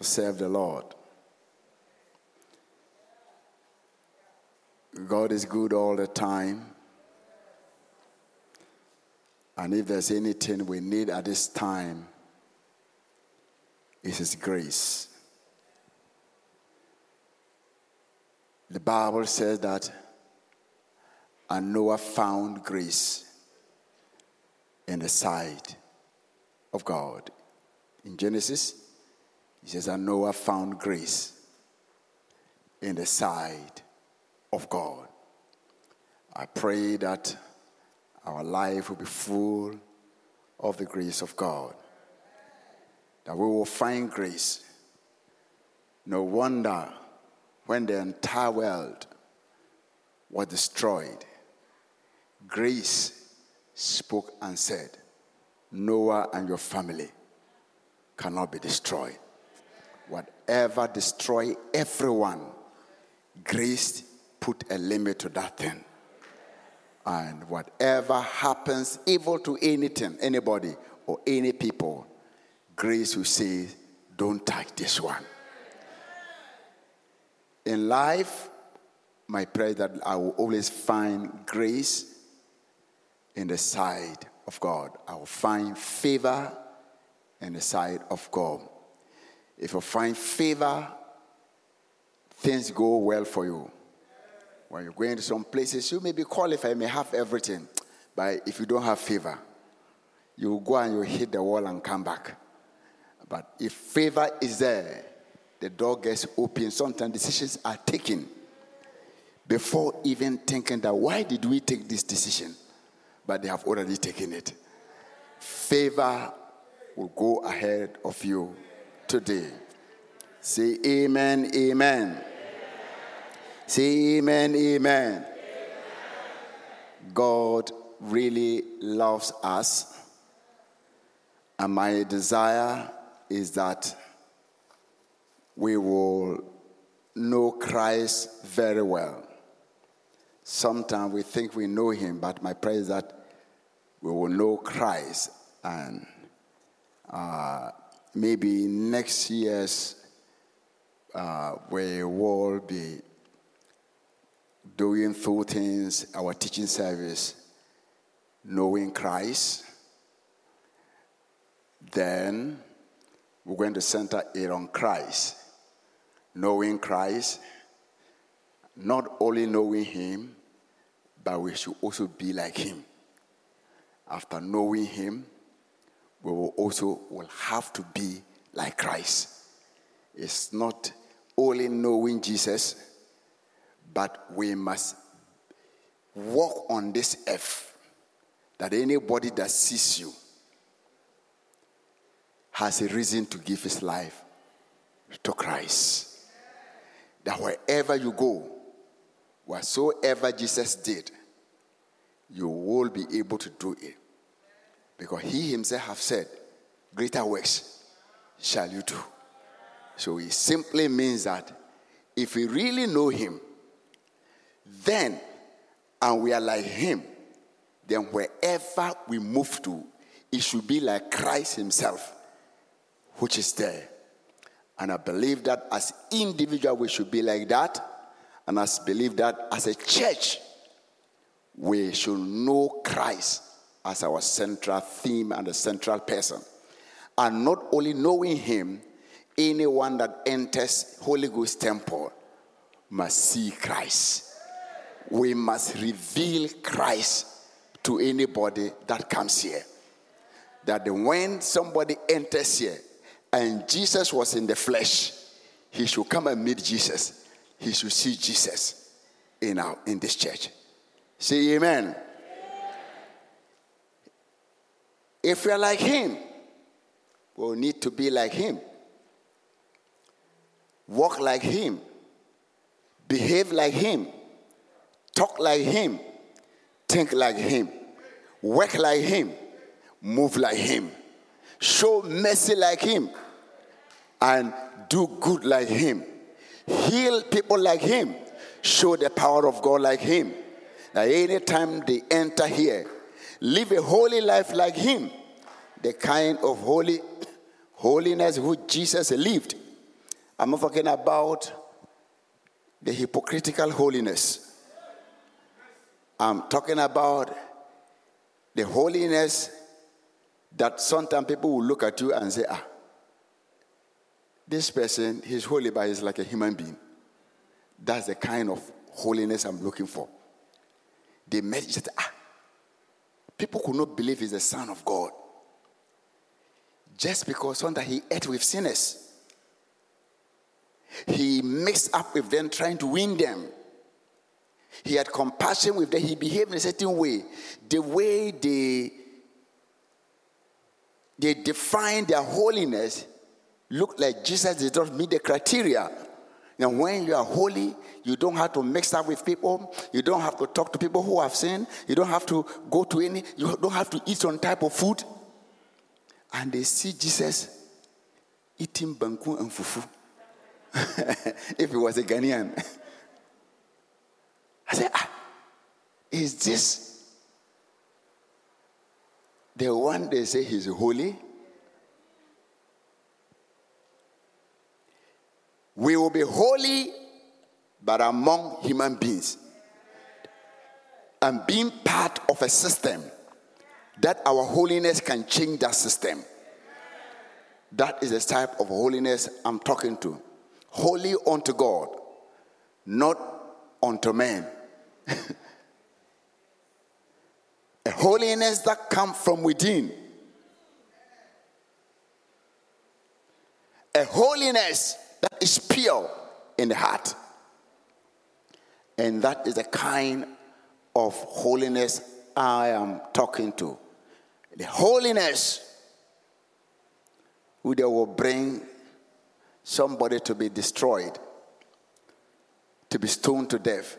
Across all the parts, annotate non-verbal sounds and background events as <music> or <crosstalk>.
to serve the Lord. God is good all the time. And if there's anything we need at this time, it's His grace. The Bible says that, and Noah found grace in the sight of God. In Genesis, he says, and Noah found grace in the sight of God. I pray that our life will be full of the grace of God, that we will find grace. No wonder when the entire world was destroyed, grace spoke and said, Noah and your family cannot be destroyed. Whatever destroy everyone, grace put a limit to that thing. And whatever happens, evil to anything, anybody, or any people, grace will say, don't touch this one. In life, my prayer that I will always find grace in the sight of God. I will find favor in the sight of God. If you find favor, things go well for you. When you're going to some places, you may be qualified, you may have everything. But if you don't have favor, you will go and you hit the wall and come back. But if favor is there, the door gets open. Sometimes decisions are taken before even thinking that why did we take this decision? But they have already taken it. Favor will go ahead of you today. Say amen, amen. Say amen, amen. God really loves us. And my desire is that we will know Christ very well. Sometimes we think we know him, but my prayer is that we will know Christ and uh, maybe next year's uh, we will be doing through things, our teaching service, knowing Christ. Then we're going to center it on Christ, knowing Christ, not only knowing Him, but we should also be like Him. After knowing Him, we will also will have to be like Christ. It's not only knowing Jesus, but we must walk on this earth that anybody that sees you has a reason to give his life to Christ. That wherever you go, whatsoever Jesus did, you will be able to do it. Because he himself have said, greater works shall you do. So it simply means that if we really know him, then, and we are like him, then wherever we move to, it should be like Christ himself, which is there. And I believe that as individual we should be like that. And I believe that as a church, we should know Christ as our central theme and the central person. And not only knowing him, anyone that enters Holy Ghost temple must see Christ. We must reveal Christ to anybody that comes here. That when somebody enters here and Jesus was in the flesh, he should come and meet Jesus. He should see Jesus in, our, in this church. Say amen. If we are like him, we'll need to be like him, walk like him, behave like him, talk like him, think like him, work like him, move like him, show mercy like him, and do good like him, heal people like him, show the power of God like him. Now, anytime they enter here, live a holy life like him, the kind of holy holiness which Jesus lived. I'm not talking about the hypocritical holiness. I'm talking about the holiness that sometimes people will look at you and say, ah, this person, he's holy, but he's like a human being. That's the kind of holiness I'm looking for. They met. Ah, people could not believe he's the Son of God. Just because one sometimes he ate with sinners. He mixed up with them, trying to win them. He had compassion with them. He behaved in a certain way. The way they, they defined their holiness looked like Jesus did not meet the criteria. Now, when you are holy, you don't have to mix up with people. You don't have to talk to people who have sinned. You don't have to go to any, you don't have to eat some type of food. And they see Jesus eating banku and fufu. <laughs> if he was a Ghanaian. <laughs> I said, ah, is this the one they say he's holy? We will be holy, but among human beings. And being part of a system that our holiness can change that system. That is the type of holiness I'm talking to. Holy unto God, not unto man. <laughs> a holiness that comes from within. A holiness that is pure in the heart. And that is the kind of holiness I am talking to. The holiness which will bring somebody to be destroyed, to be stoned to death.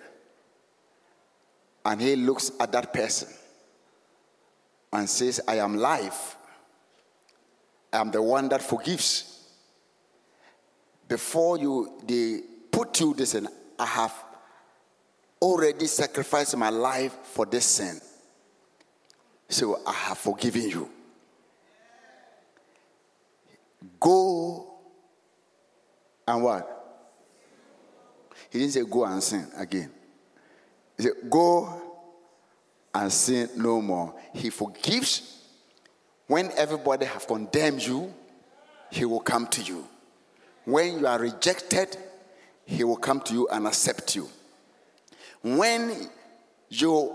And he looks at that person and says, I am life. I am the one that forgives before you they put you this and I have already sacrificed my life for this sin. So I have forgiven you. Go and what? He didn't say go and sin again. He said, Go and sin no more. He forgives. When everybody have condemned you, he will come to you. When you are rejected, he will come to you and accept you. When you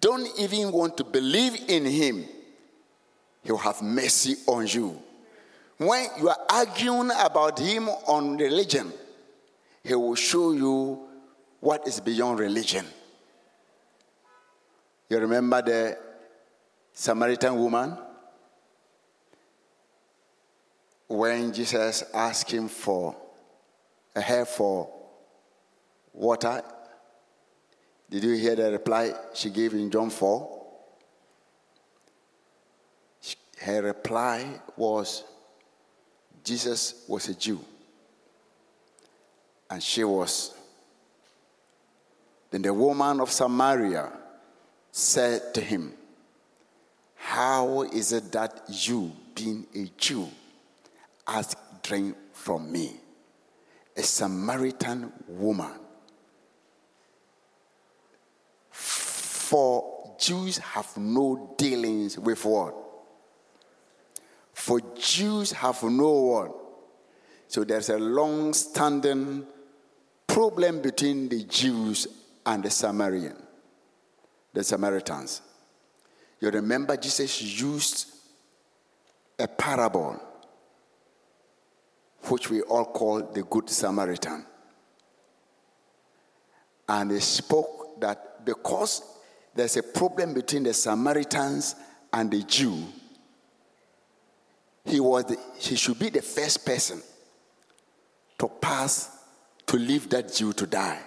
don't even want to believe in him, he will have mercy on you. When you are arguing about him on religion, he will show you what is beyond religion. You remember the Samaritan woman? When Jesus asked him for uh, a hair for water, did you hear the reply she gave in John 4? Her reply was Jesus was a Jew, and she was. Then the woman of Samaria said to him, How is it that you, being a Jew, ask drink from me. A Samaritan woman. For Jews have no dealings with what? For Jews have no what? So there's a long standing problem between the Jews and the Samaritan, the Samaritans. You remember Jesus used a parable which we all call the Good Samaritan. And he spoke that because there's a problem between the Samaritans and the Jew, he, was the, he should be the first person to pass to leave that Jew to die.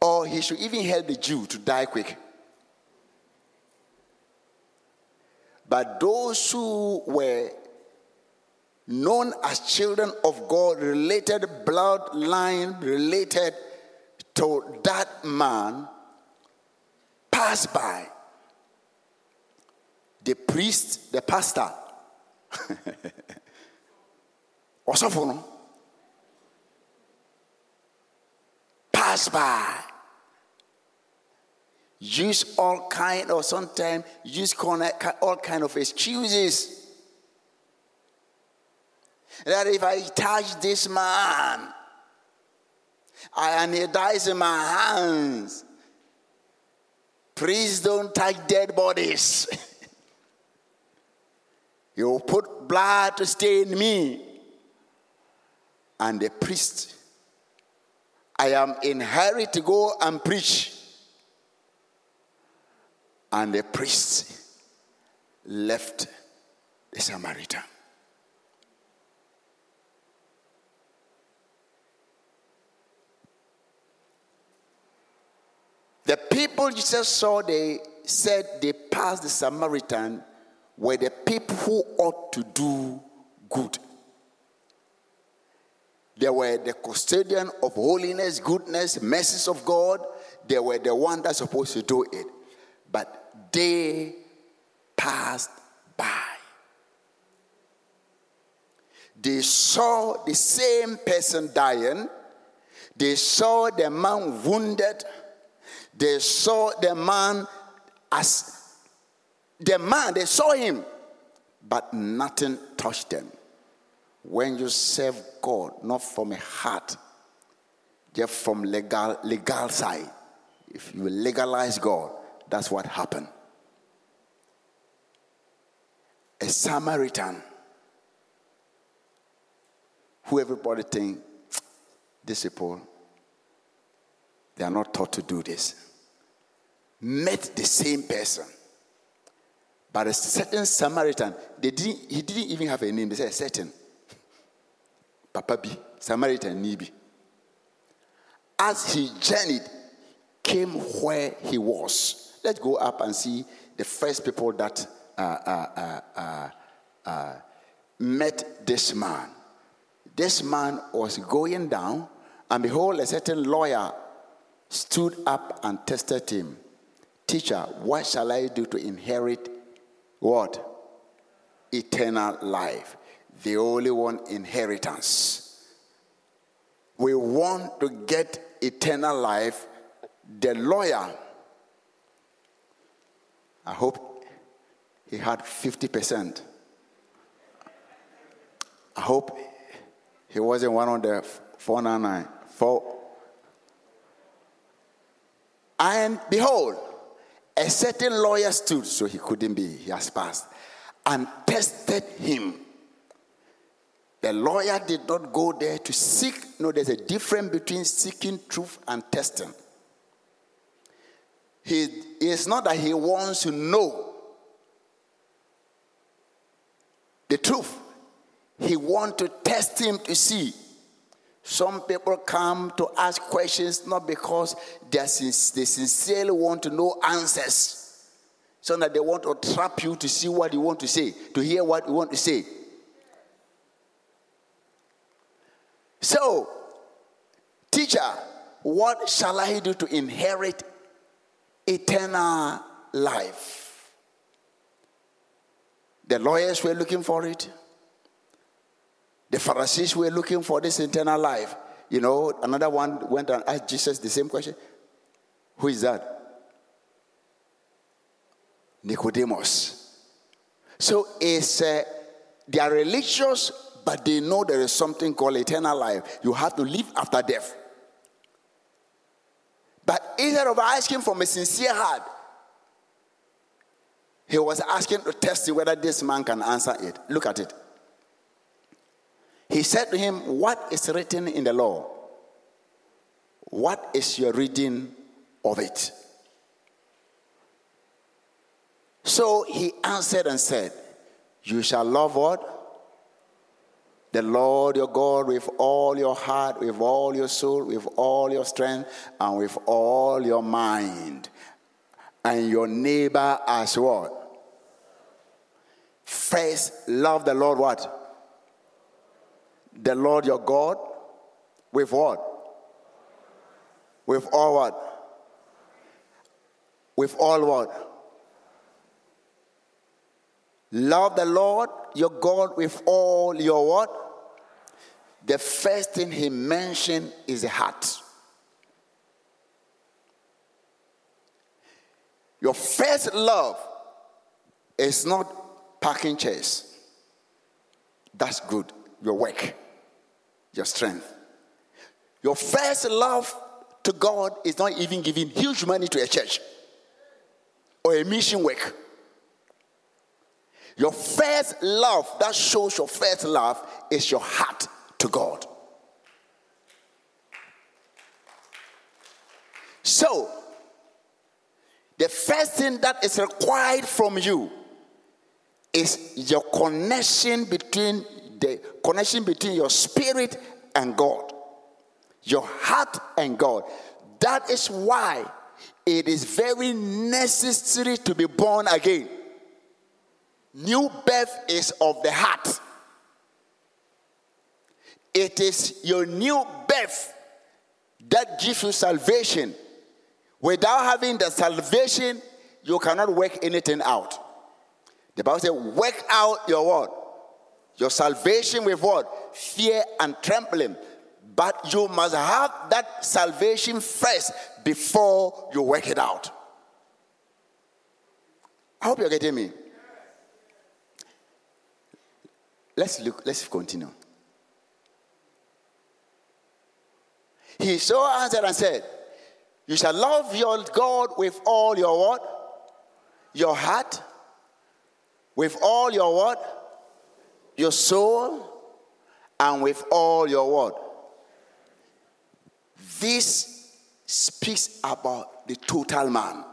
Or he should even help the Jew to die quick. But those who were known as children of God, related bloodline, related to that man, passed by. The priest, the pastor, ɔsɔfo no pass by use all kind or sometimes use all kind of excuses that if I touch this man I and he dies in my hands, please don't touch dead bodies. <laughs> you put blood to stain me. And the priest, I am in hurry to go and preach. And the priest left the Samaritan. The people Jesus saw, they said they passed the Samaritan were the people who ought to do good. They were the custodian of holiness, goodness, mercies of God. They were the one that's supposed to do it. But they passed by. They saw the same person dying. They saw the man wounded they saw the man as the man, they saw him, but nothing touched them. When you serve God, not from a heart, just from legal legal side, if you legalize God, that's what happened. A Samaritan who everybody think people they are not taught to do this. Met the same person. But a certain Samaritan, they didn't, he didn't even have a name. They said a certain. <laughs> Papa B, Samaritan Nibi. As he journeyed, came where he was. Let's go up and see the first people that uh, uh, uh, uh, uh met this man. This man was going down, and behold, a certain lawyer stood up and tested him. Teacher, what shall I do to inherit what? Eternal life. The only one inheritance. We want to get eternal life. The lawyer, I hope he had 50%. I hope he wasn't one of the 499. Four, and behold, a certain lawyer stood, so he couldn't be, he has passed, and tested him. The lawyer did not go there to seek. No, there's a difference between seeking truth and testing. He, it's not that he wants to know the truth, he wants to test him to see. Some people come to ask questions not because they, sincerely want to know answers, so that they want to trap you to see what you want to say, to hear what you want to say. So, teacher, what shall I do to inherit eternal life? The lawyers were looking for it. The Pharisees were looking for this eternal life. You know, another one went and asked Jesus the same question Who is that? Nicodemus. So it's uh, they are religious, but they know there is something called eternal life. You have to live after death. But instead of asking from a sincere heart, He was asking to test whether this man can answer it. Look at it. He said to him, What is written in the law? What is your reading of it? So he answered and said, You shall love what? The Lord your God with all your heart, with all your soul, with all your strength, and with all your mind. And your neighbor as what? First, love the Lord what? the Lord your God with what? With all what? With all what? Love the Lord your God with all your what? The first thing he mentioned is the heart. Your first love is not parking chairs. That's good. Your work your strength. Your first love to God is not even giving huge money to a church or a mission work. Your first love, that shows your first love, is your heart to God. So, the first thing that is required from you is your connection between the connection between your spirit and God, your heart and God. That is why it is very necessary to be born again. New birth is of the heart. It is your new birth that gives you salvation. Without having the salvation, you cannot work anything out. The Bible says, work out your word, Your salvation with what? Fear and trembling. But you must have that salvation first before you work it out. I hope you're getting me. Let's look, let's continue. He so answered and said, You shall love your God with all your what? Your heart, with all your what? your soul, and with all your word. This speaks about the total man.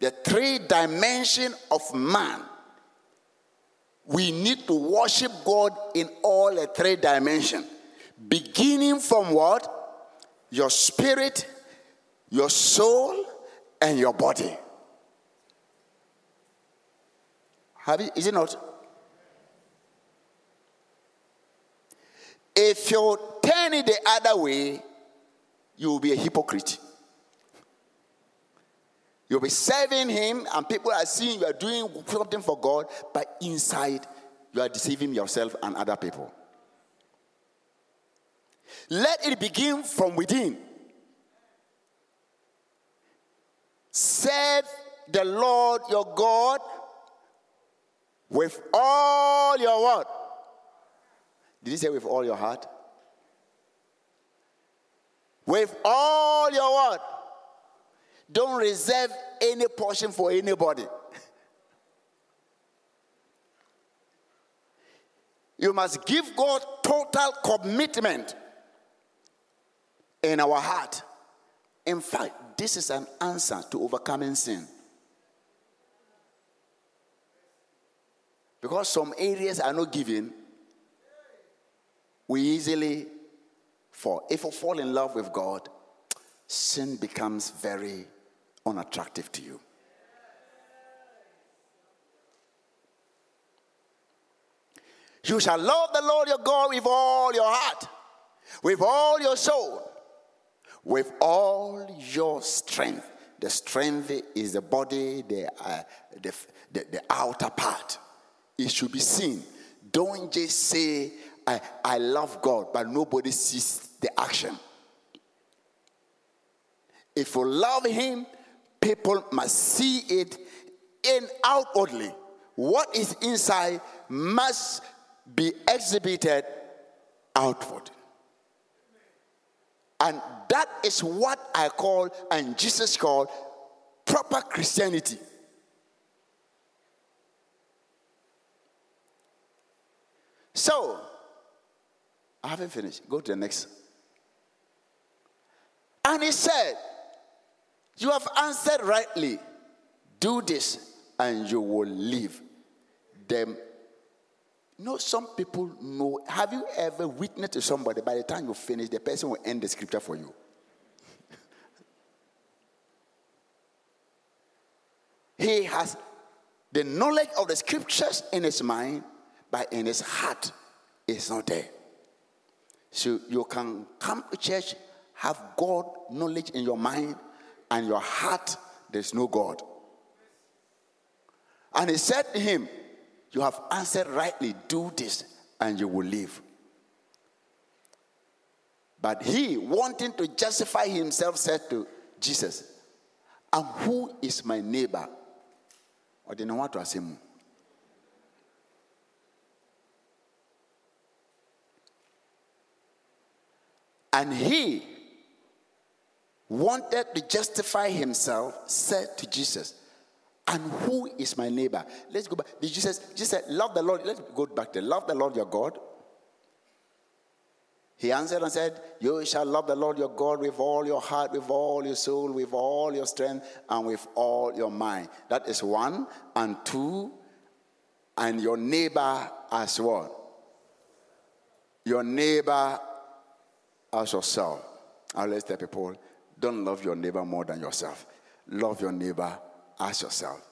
The three dimension of man. We need to worship God in all the three dimensions. Beginning from what? Your spirit, your soul, and your body. Have you, is it not? If you turn it the other way, you will be a hypocrite. You'll be serving him, and people are seeing you are doing something for God, but inside you are deceiving yourself and other people. Let it begin from within. Serve the Lord your God with all your what? Did he say with all your heart? With all your what? Don't reserve any portion for anybody. <laughs> you must give God total commitment in our heart. In fact, this is an answer to overcoming sin. Because some areas are not given, we easily fall. If we fall in love with God, sin becomes very unattractive to you. You shall love the Lord your God with all your heart, with all your soul, with all your strength. The strength is the body, the, uh, the, the, the outer part it should be seen. Don't just say, I, I love God, but nobody sees the action. If you love Him, people must see it in outwardly. What is inside must be exhibited outward. And that is what I call, and Jesus called, proper Christianity. So, I haven't finished. Go to the next. And he said, You have answered rightly. Do this and you will live. Them. You know, some people know. Have you ever witnessed to somebody by the time you finish, the person will end the scripture for you? he has the knowledge of the scriptures in his mind, but in his heart, it's not there. So you can come to church, have God knowledge in your mind, and your heart, there's no God. And he said to him, You have answered rightly, do this, and you will live. But he, wanting to justify himself, said to Jesus, And who is my neighbor? Or didn't want to ask him. And he wanted to justify himself, said to Jesus, And who is my neighbor? Let's go back. Did Jesus, Jesus said, Love the Lord. Let's go back there. Love the Lord your God. He answered and said, You shall love the Lord your God with all your heart, with all your soul, with all your strength, and with all your mind. That is one. And two, and your neighbor as what? Your neighbor as yourself. And let's tell people, don't love your neighbor more than yourself. Love your neighbor as yourself.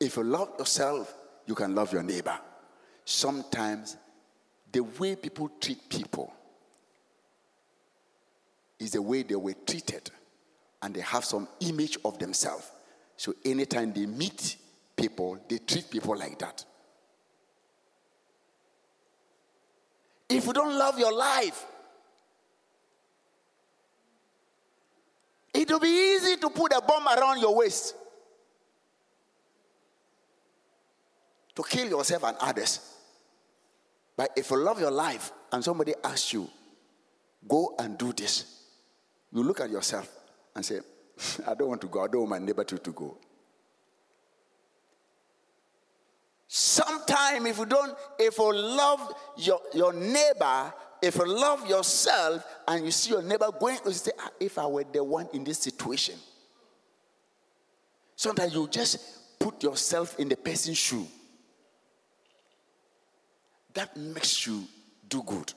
If you love yourself, you can love your neighbor. Sometimes the way people treat people is the way they were treated, and they have some image of themselves. So anytime they meet people, they treat people like that. If you don't love your life, it will be easy to put a bomb around your waist to kill yourself and others. But if you love your life and somebody asks you, go and do this, you look at yourself and say, <laughs> I don't want to go. I don't want my neighbor to, to go. Sometime if you don't, if you love your, your neighbor, if you love yourself and you see your neighbor going, you say, ah, if I were the one in this situation. Sometimes you just put yourself in the person's shoe. That makes you do good.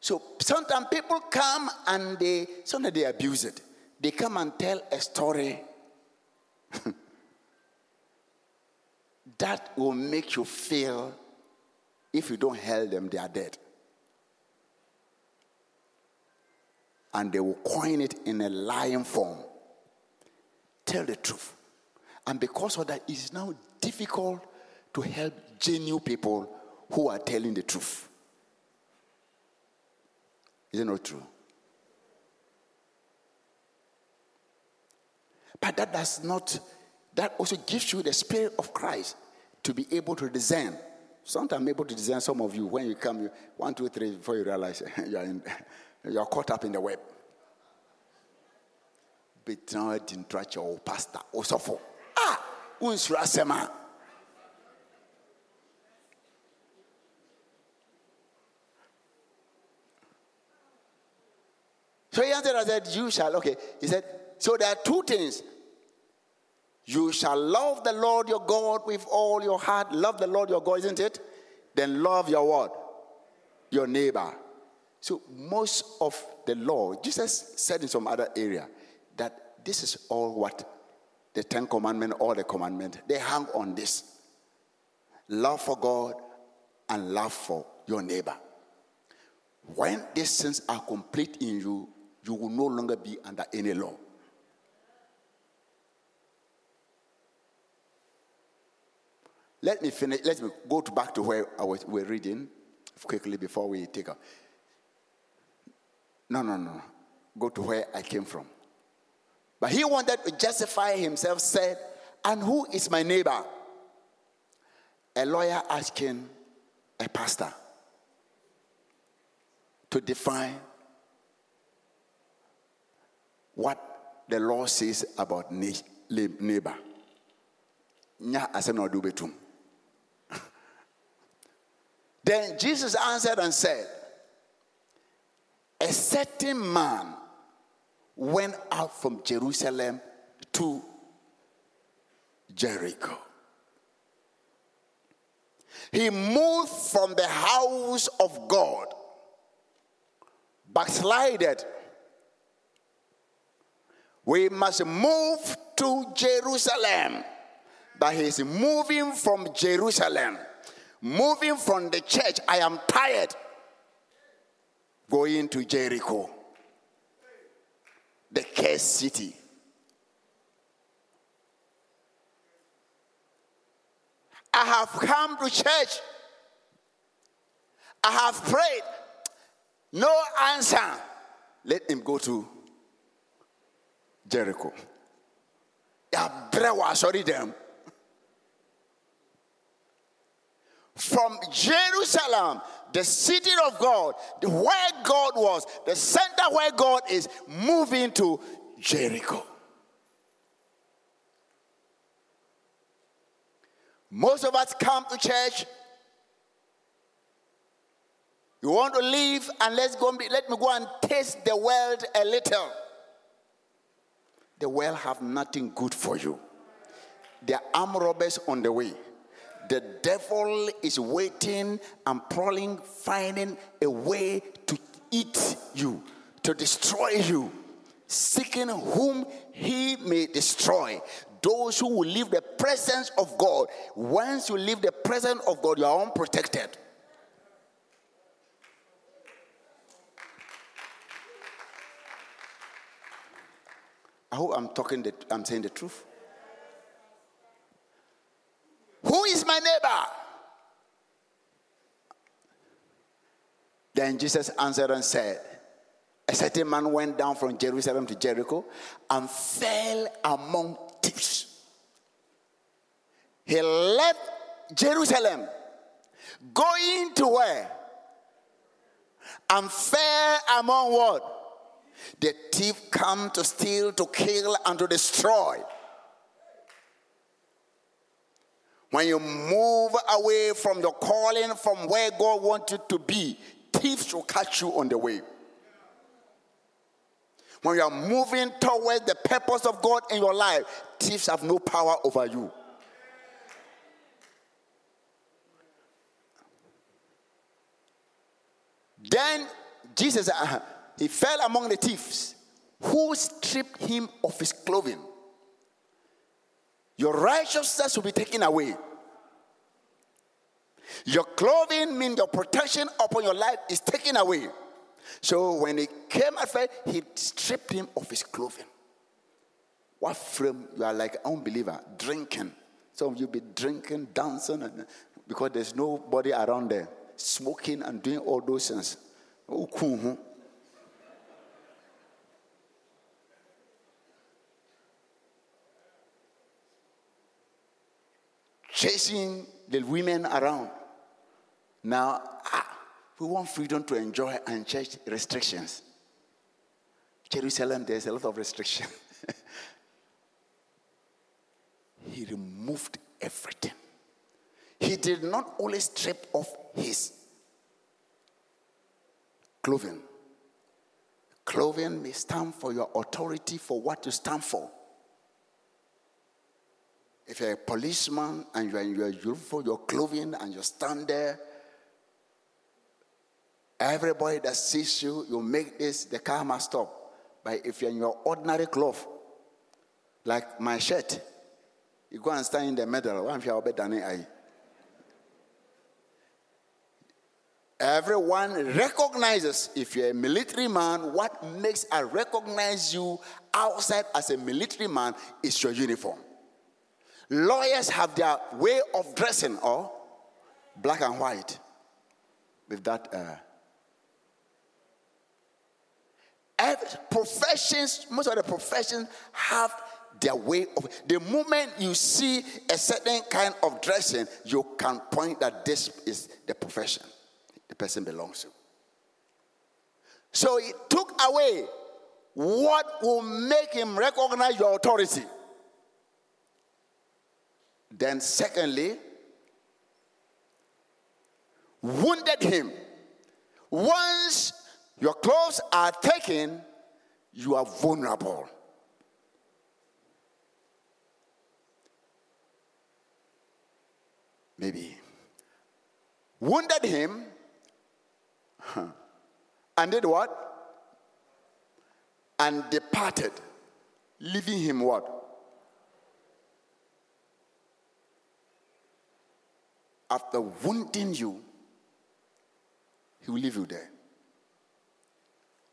So sometimes people come and they sometimes they abuse it. They come and tell a story <laughs> that will make you feel if you don't help them, they are dead. And they will coin it in a lying form. Tell the truth. And because of that, it's now difficult to help genuine people who are telling the truth. Is it not true? But that does not, that also gives you the spirit of Christ to be able to discern. Sometimes I'm able to discern some of you when you come, you, one, two, three, before you realize <laughs> you're, in, <laughs> you're caught up in the web. But now I didn't try your pastor or so for. Ah, unsura sema. So he answered, I said, You shall, okay. He said, So there are two things. You shall love the Lord your God with all your heart. Love the Lord your God, isn't it? Then love your what? Your neighbor. So most of the law, Jesus said in some other area that this is all what the Ten Commandments, all the commandments, they hang on this. Love for God and love for your neighbor. When these things are complete in you, you will no longer be under any law. Let me finish. Let me go to back to where I was we're reading quickly before we take up. No, no, no. Go to where I came from. But he wanted to justify himself, said, And who is my neighbor? A lawyer asking a pastor to define what the law says about neighbor. Nya. Then Jesus answered and said, A certain man went out from Jerusalem to Jericho. He moved from the house of God, backslided. We must move to Jerusalem. But he's moving from Jerusalem, moving from the church. I am tired. Going to Jericho, the cursed city. I have come to church. I have prayed. No answer. Let him go to Jericho. Sorry them. From Jerusalem, the city of God, where God was, the center where God is, moving to Jericho. Most of us come to church. You want to leave and let's go let me go and taste the world a little. The world have nothing good for you. There are armed robbers on the way. The devil is waiting and prowling, finding a way to eat you, to destroy you, seeking whom he may destroy. Those who will leave the presence of God. Once you leave the presence of God, you are unprotected. I hope I'm talking the, I'm saying the truth. Who is my neighbor? Then Jesus answered and said, A certain man went down from Jerusalem to Jericho and fell among thieves. He left Jerusalem, going to where? And fell among what? The thief come to steal, to kill, and to destroy. When you move away from your calling, from where God wants you to be, thieves will catch you on the way. When you are moving towards the purpose of God in your life, thieves have no power over you. Then Jesus, uh, he fell among the thieves who stripped him of his clothing. Your righteousness will be taken away. Your clothing means your protection upon your life is taken away. So when he came at first, he stripped him of his clothing. What frame? You are like unbeliever, drinking. Some of you be drinking, dancing, and, because there's nobody around there, smoking and doing all those things. Chasing the women around. Now, ah, we want freedom to enjoy and church restrictions. Jerusalem, there's a lot of restriction. <laughs> he removed everything. He did not only strip off his clothing. Clothing may stand for your authority for what you stand for. If you're a policeman and you're in your uniform, your clothing, and you stand there, everybody that sees you, you make this, the car must stop. But if you're in your ordinary cloth, like my shirt, you go and stand in the middle. One you better than I. Everyone recognizes if you're a military man, what makes I recognize you outside as a military man is your uniform. Lawyers have their way of dressing, or black and white, with that. Uh, every professions, most of the professions have their way of. The moment you see a certain kind of dressing, you can point that this is the profession the person belongs to. So it took away what will make him recognize your authority. Then, secondly, wounded him. Once your clothes are taken, you are vulnerable. Maybe. Wounded him and did what? And departed, leaving him what? After wounding you, he will leave you there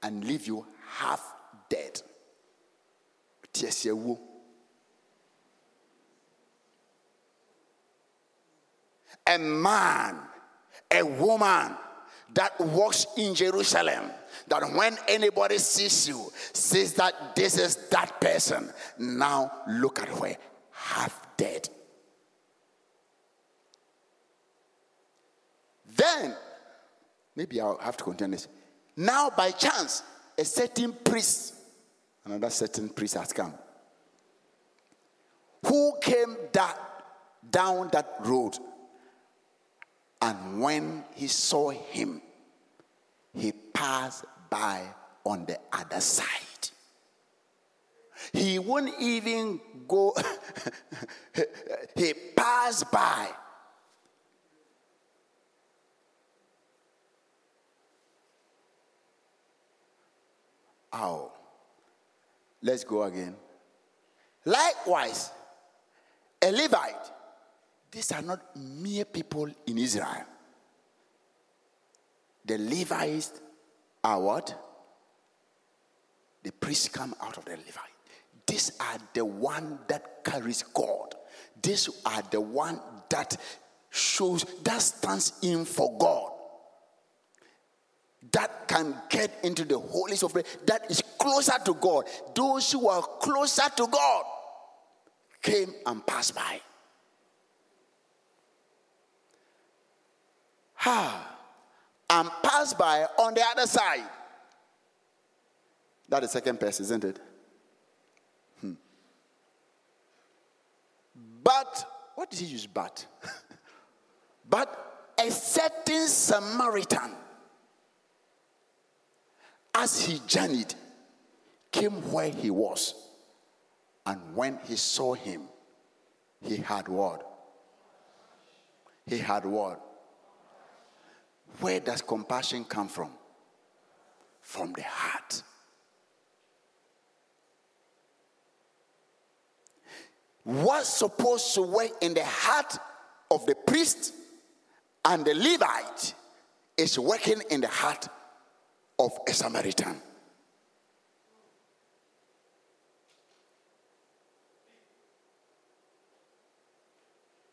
and leave you half dead. A man, a woman that walks in Jerusalem, that when anybody sees you, says that this is that person. Now look at her, half dead. Then, maybe I'll have to continue this. Now, by chance, a certain priest, another certain priest has come, who came that, down that road. And when he saw him, he passed by on the other side. He wouldn't even go, <laughs> he passed by How? Let's go again. Likewise, a Levite. These are not mere people in Israel. The Levites are what? The priests come out of the Levite. These are the one that carries God. These are the one that shows that stands in for God that can get into the holies of that is closer to God. Those who are closer to God came and passed by. Ha! And passed by on the other side. That's the second person, isn't it? Hmm. But, what did he use but? <laughs> but a certain Samaritan as he journeyed, came where he was. And when he saw him, he had what? He had what? Where does compassion come from? From the heart. What's supposed to work in the heart of the priest and the Levite is working in the heart of a Samaritan.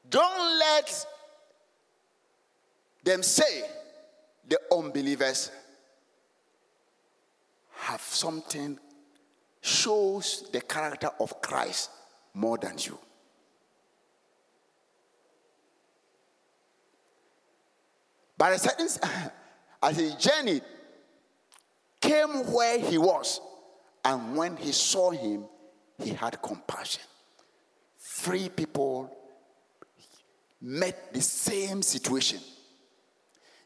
Don't let them say the unbelievers have something shows the character of Christ more than you. But <laughs> a certain, as he journeyed came where he was, and when he saw him, he had compassion. Three people met the same situation.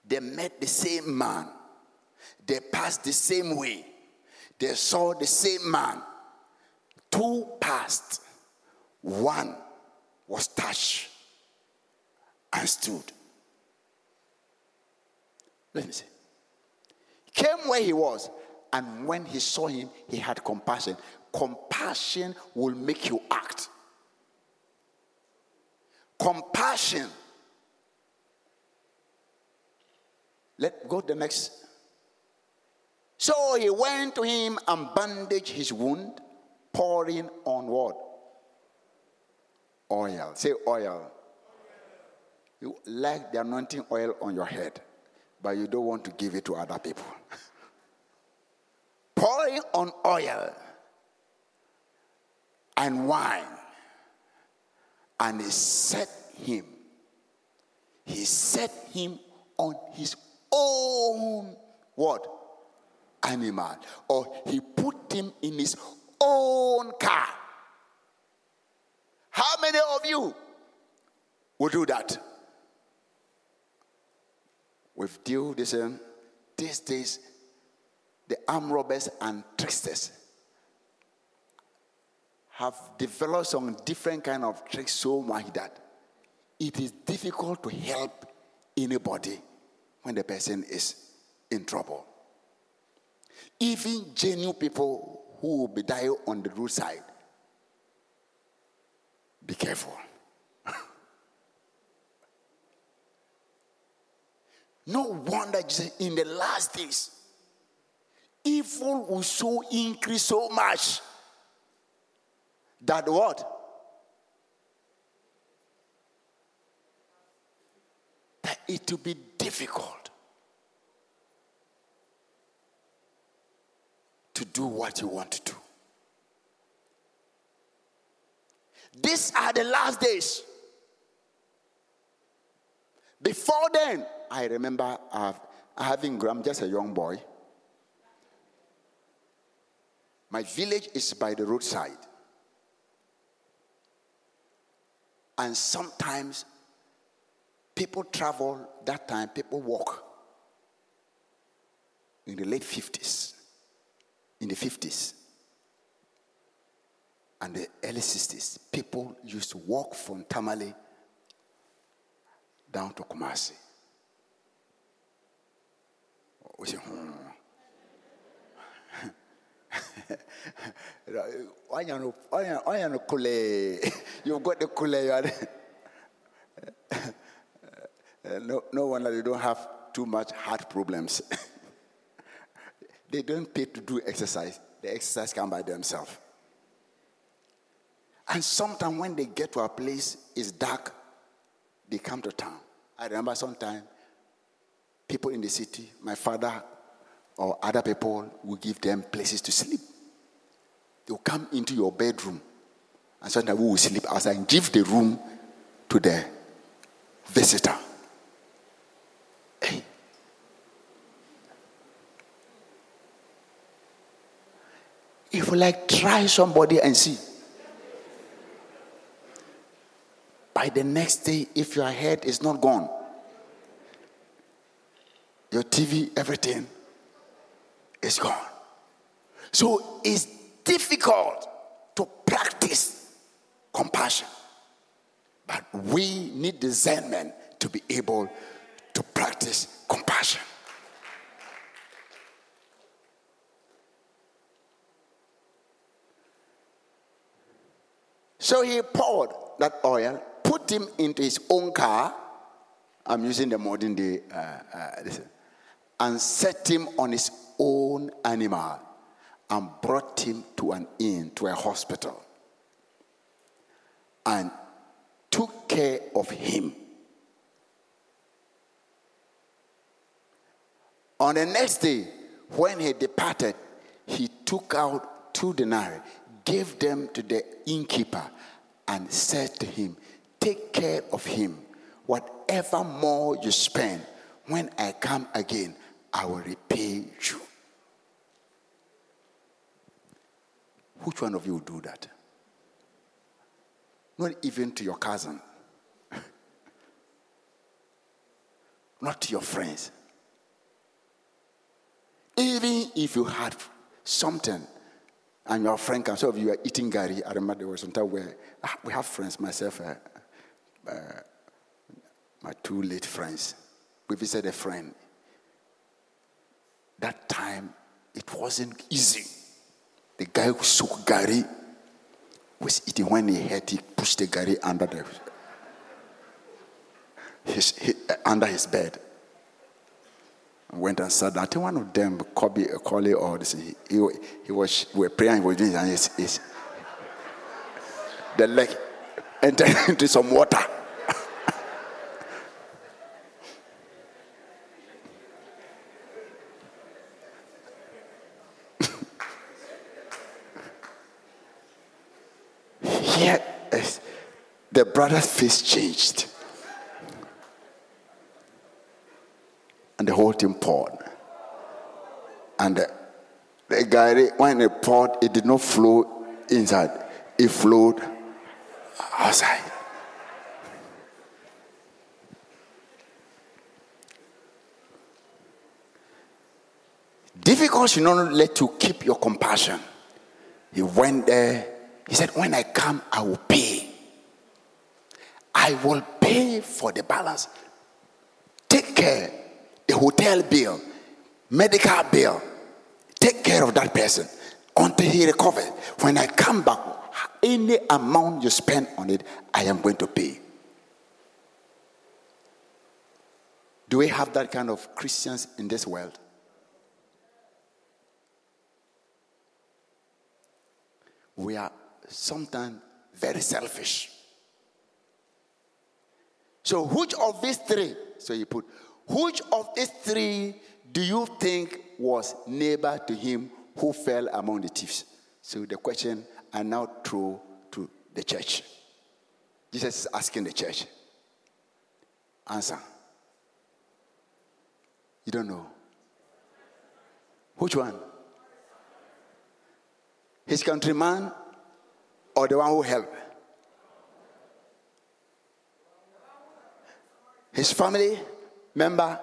They met the same man. They passed the same way. They saw the same man. Two passed. One was touched and stood. Let me see came where he was, and when he saw him, he had compassion. Compassion will make you act. Compassion. Let go the next. So he went to him and bandaged his wound, pouring on what? Oil. Say oil. You like the anointing oil on your head but you don't want to give it to other people. <laughs> Pouring on oil and wine, and he set him, he set him on his own what? animal, or he put him in his own car. How many of you will do that? With deal this um, these days, the armed robbers and tricksters have developed some different kind of tricks so much that it is difficult to help anybody when the person is in trouble. Even genuine people who will be dying on the roadside, be careful. No wonder in the last days, evil will so increase so much that what? That it will be difficult to do what you want to do. These are the last days. Before then, I remember uh, having, I'm just a young boy. My village is by the roadside. And sometimes people travel that time, people walk in the late 50s, in the 50s, and the early 60s. People used to walk from Tamale down to Kumasi. We say, hmm. <laughs> You've <laughs> got the kule. <laughs> no, no wonder they don't have too much heart problems. they don't pay to do exercise. The exercise come by themselves. And sometimes when they get to a place, it's dark, they come to town. I remember sometimes people in the city, my father or other people will give them places to sleep. They'll come into your bedroom and sometimes we will sleep outside and give the room to the visitor. Hey. If you like, try somebody and see. By the next day, if your head is not gone, your TV, everything is gone. So it's difficult to practice compassion. But we need discernment to be able to practice compassion. So he poured that oil, put him into his own car. I'm using the modern day, uh, uh, and set him on his own animal and brought him to an inn, to a hospital, and took care of him. On the next day, when he departed, he took out two denarii, gave them to the innkeeper, and said to him, Take care of him. Whatever more you spend, when I come again, I will repay you. Which one of you will do that? Not even to your cousin, <laughs> not to your friends. Even if you had something and your friend comes, so if you are eating gari, I remember there was some time where ah, we have friends, myself, uh, uh, my two late friends. We visited a friend. That time, it wasn't easy. The guy who soaked gari was eating when he had he pushed the gari under the his, his, uh, under his bed. Went and sat down. I think one of them, Kobe, Kole, or this, he, he, he was we were praying, he was doing his, his the leg <laughs> entered <laughs> into some water. The brother's face changed. And the whole thing poured. And the The guy, when it poured, it did not flow inside, it flowed outside. Difficult should not let you keep your compassion. He went there. He said, When I come, I will pay. I will pay for the balance. Take care. The hotel bill, medical bill. Take care of that person until he recovers. When I come back, any amount you spend on it, I am going to pay. Do we have that kind of Christians in this world? We are sometimes very selfish. So, which of these three, so you put, which of these three do you think was neighbor to him who fell among the thieves? So, the question I now throw to the church. Jesus is asking the church. Answer. You don't know. Which one? His countryman or the one who helped? His family member?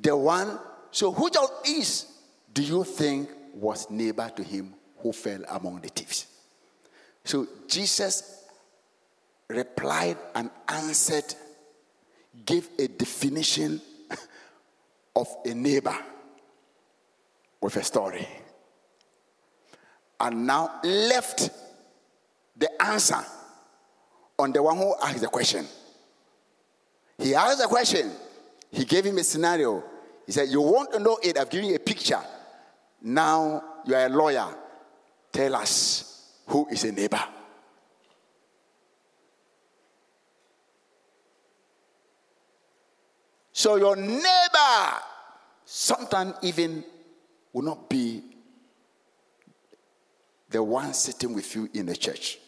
The one. So, which of these do you think was neighbor to him who fell among the thieves? So, Jesus replied and answered, gave a definition <laughs> of a neighbor with a story. And now left the answer on the one who asked the question. He asked the question, he gave him a scenario. He said, You want to know it? I've given you a picture. Now you are a lawyer. Tell us who is a neighbor. So your neighbor sometimes even will not be the one sitting with you in the church.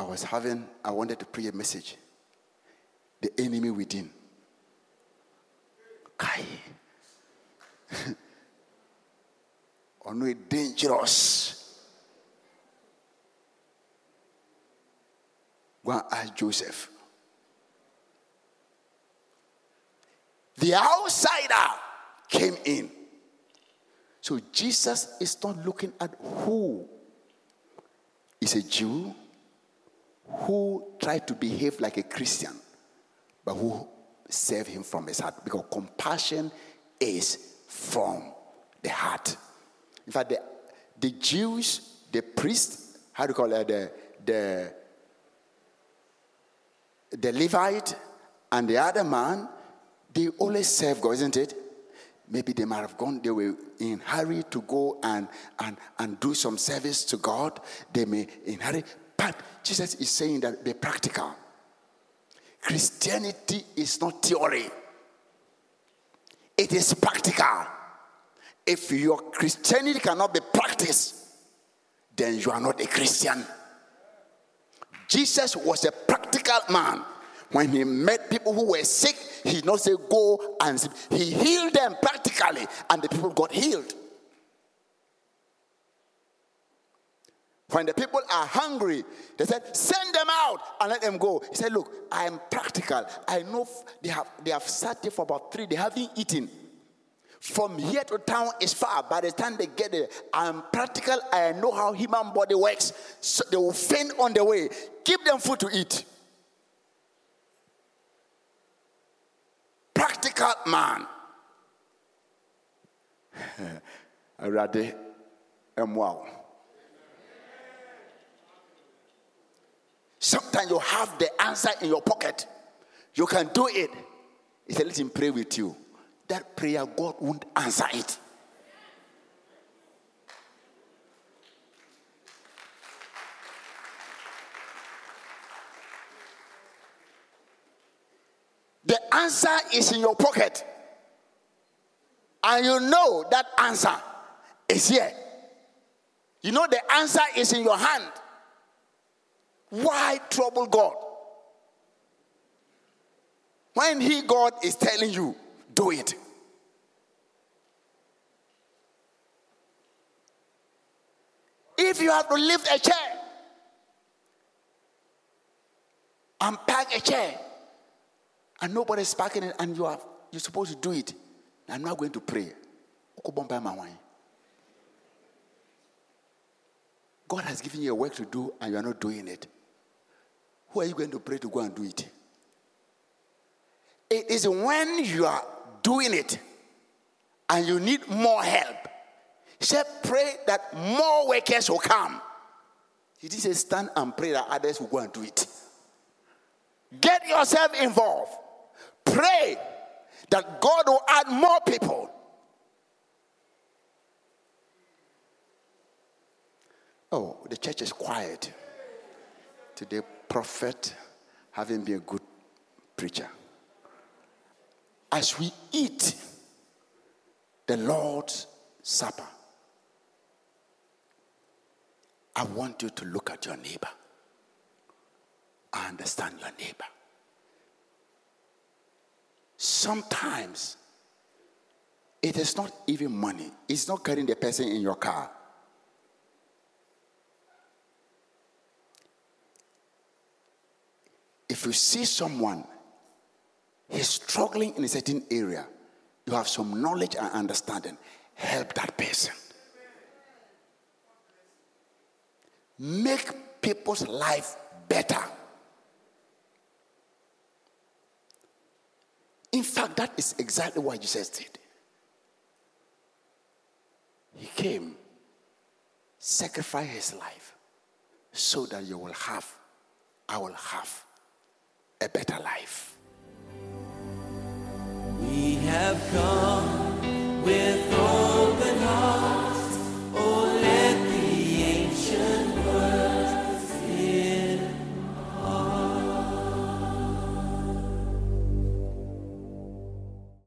I was having, I wanted to pray a message. The enemy within. Kai. <laughs> or no, dangerous. Go and ask Joseph. The outsider came in. So Jesus is not looking at who is a Jew, who tried to behave like a Christian, but who serve him from his heart. Because compassion is from the heart. In fact, the, the Jews, the priests, how do you call it? The, the, the Levite and the other man, they always serve God, isn't it? Maybe they might have gone, they were in hurry to go and, and, and do some service to God. They may in hurry. But Jesus is saying that be practical. Christianity is not theory, it is practical. If your Christianity cannot be practiced, then you are not a Christian. Jesus was a practical man. When he met people who were sick, he did not say, Go and He healed them practically, and the people got healed. When the people are hungry, they said, Send them out and let them go. He said, Look, I am practical. I know they have, they have sat there for about three, they haven't eaten. From here to town is far. By the time they get there, I'm practical. I know how human body works. So they will faint on the way. Give them food to eat. Practical man. <laughs> Awurade wow. Sometimes you have the answer in your pocket. You can do it. He said, Let him pray with you that prayer, God won't answer it. The answer is in your pocket. And you know that answer is here. You know the answer is in your hand. Why trouble God? When He, God, is telling you, do it. If you have to lift a chair, unpack a chair, and nobody's packing it, and you are you're supposed to do it, I'm not going to pray. God has given you a work to do, and you are not doing it. Who are you going to pray to go and do it? It is when you are doing it and you need more help. He said, Pray that more workers will come. He didn't say, Stand and pray that others will go and do it. Get yourself involved. Pray that God will add more people. Oh, the church is quiet. Today, prophet, having been a good preacher. As we eat the Lord's Supper, I want you to look at your neighbor. I understand your neighbor. Sometimes it is not even money, it's not carrying the person in your car. If you see someone, he's struggling in a certain area, you have some knowledge and understanding, help that person. Make people's life better. In fact, that is exactly what Jesus did. He came, sacrificed his life so that you will have, I will have a better life. We have come with